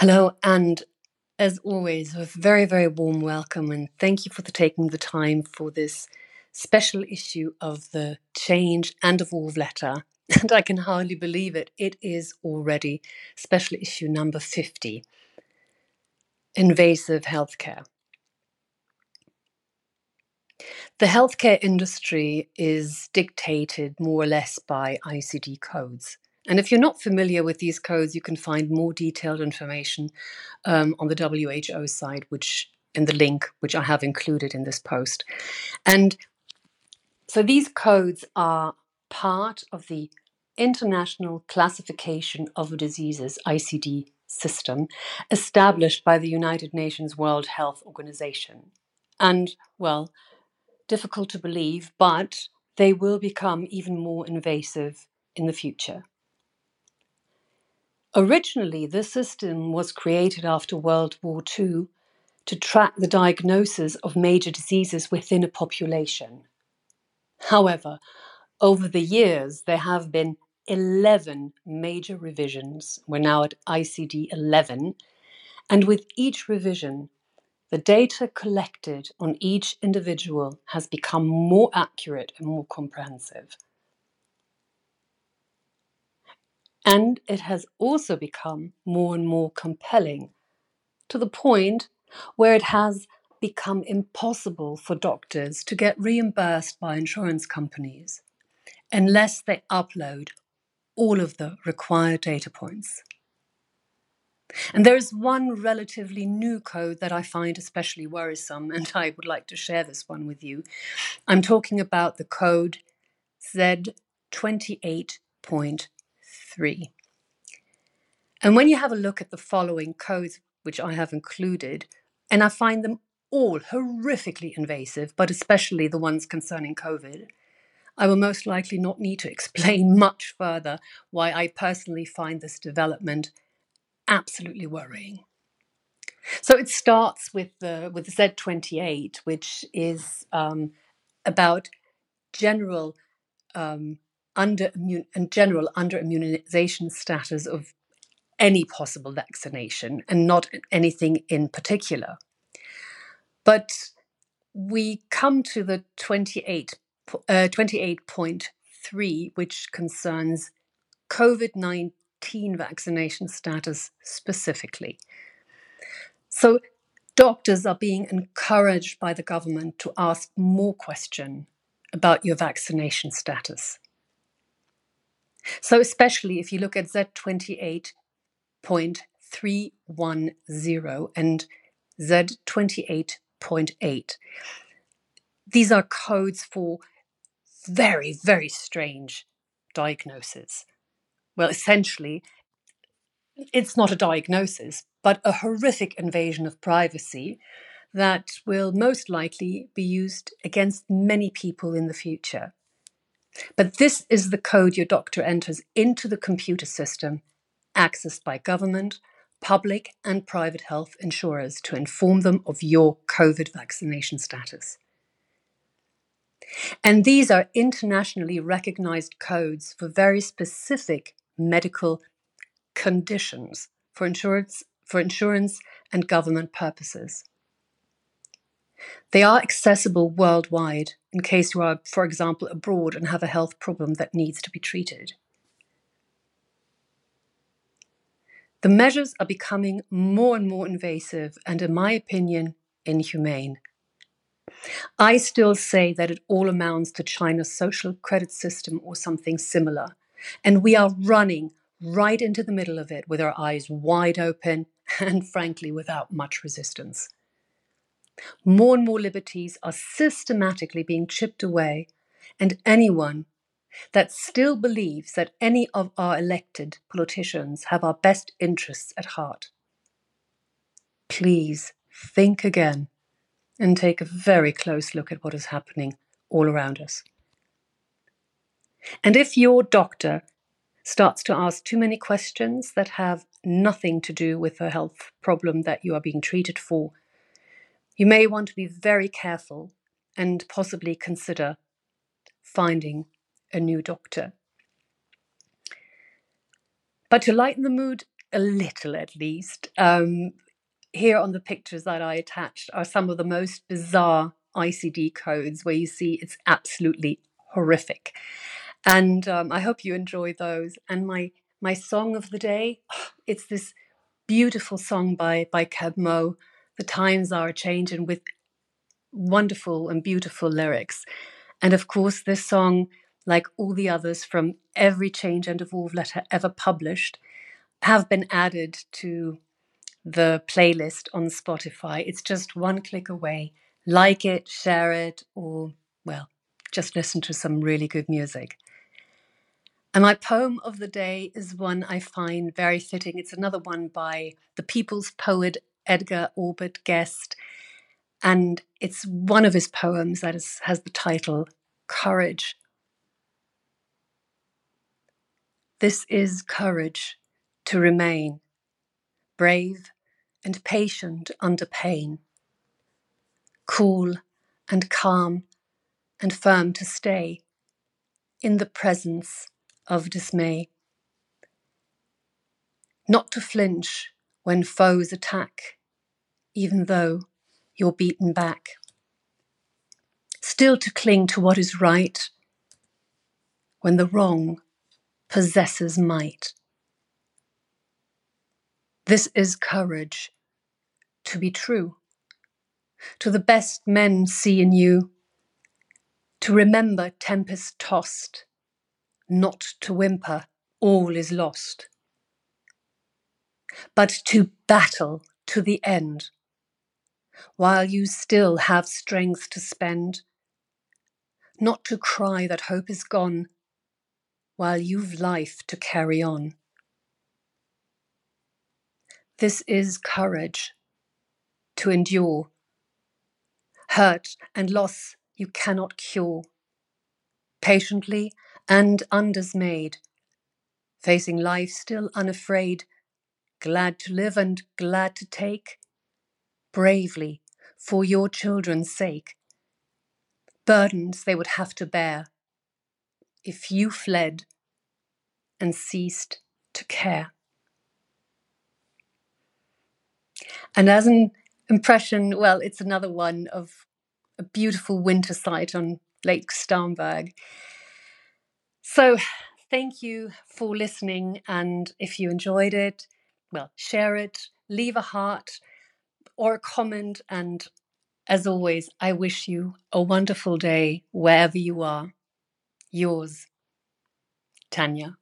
Hello, and as always, a very, very warm welcome, and thank you for the, taking the time for this special issue of the Change and Evolve letter. And I can hardly believe it. It is already special issue number 50 Invasive Healthcare. The healthcare industry is dictated more or less by ICD codes. And if you're not familiar with these codes, you can find more detailed information um, on the WHO site, which in the link which I have included in this post. And so these codes are part of the International Classification of Diseases ICD system established by the United Nations World Health Organization. And well, difficult to believe, but they will become even more invasive in the future. Originally, this system was created after World War II to track the diagnosis of major diseases within a population. However, over the years, there have been 11 major revisions. We're now at ICD 11. And with each revision, the data collected on each individual has become more accurate and more comprehensive. And it has also become more and more compelling to the point where it has become impossible for doctors to get reimbursed by insurance companies unless they upload all of the required data points. And there is one relatively new code that I find especially worrisome, and I would like to share this one with you. I'm talking about the code Z28.0 three. And when you have a look at the following codes, which I have included, and I find them all horrifically invasive, but especially the ones concerning COVID, I will most likely not need to explain much further why I personally find this development absolutely worrying. So it starts with the with Z28, which is um, about general um, under in general under immunization status of any possible vaccination and not anything in particular. But we come to the 28, uh, 28.3, which concerns COVID 19 vaccination status specifically. So, doctors are being encouraged by the government to ask more questions about your vaccination status. So, especially if you look at Z28.310 and Z28.8, these are codes for very, very strange diagnoses. Well, essentially, it's not a diagnosis, but a horrific invasion of privacy that will most likely be used against many people in the future. But this is the code your doctor enters into the computer system, accessed by government, public, and private health insurers to inform them of your COVID vaccination status. And these are internationally recognized codes for very specific medical conditions for insurance, for insurance and government purposes. They are accessible worldwide in case you are, for example, abroad and have a health problem that needs to be treated. The measures are becoming more and more invasive and, in my opinion, inhumane. I still say that it all amounts to China's social credit system or something similar, and we are running right into the middle of it with our eyes wide open and, frankly, without much resistance. More and more liberties are systematically being chipped away, and anyone that still believes that any of our elected politicians have our best interests at heart, please think again and take a very close look at what is happening all around us. And if your doctor starts to ask too many questions that have nothing to do with the health problem that you are being treated for, you may want to be very careful and possibly consider finding a new doctor. But to lighten the mood a little at least. Um, here on the pictures that I attached are some of the most bizarre ICD codes where you see it's absolutely horrific. And um, I hope you enjoy those. And my my song of the day, it's this beautiful song by by Keb Mo. The times are changing with wonderful and beautiful lyrics. And of course, this song, like all the others from every Change and Evolve letter ever published, have been added to the playlist on Spotify. It's just one click away. Like it, share it, or, well, just listen to some really good music. And my poem of the day is one I find very fitting. It's another one by the people's poet Edgar Albert Guest. And it's one of his poems that is, has the title Courage. This is courage to remain brave and patient under pain, cool and calm and firm to stay in the presence of dismay. Not to flinch when foes attack, even though you're beaten back. Still to cling to what is right when the wrong possesses might. This is courage to be true, to the best men see in you, to remember tempest tossed, not to whimper, all is lost, but to battle to the end, while you still have strength to spend, not to cry that hope is gone, while you've life to carry on. This is courage to endure. Hurt and loss you cannot cure. Patiently and undismayed, facing life still unafraid, glad to live and glad to take, bravely for your children's sake. Burdens they would have to bear if you fled and ceased to care. And as an impression, well, it's another one of a beautiful winter sight on Lake Starnberg. So, thank you for listening. And if you enjoyed it, well, share it, leave a heart or comment. And as always, I wish you a wonderful day wherever you are. Yours, Tanya.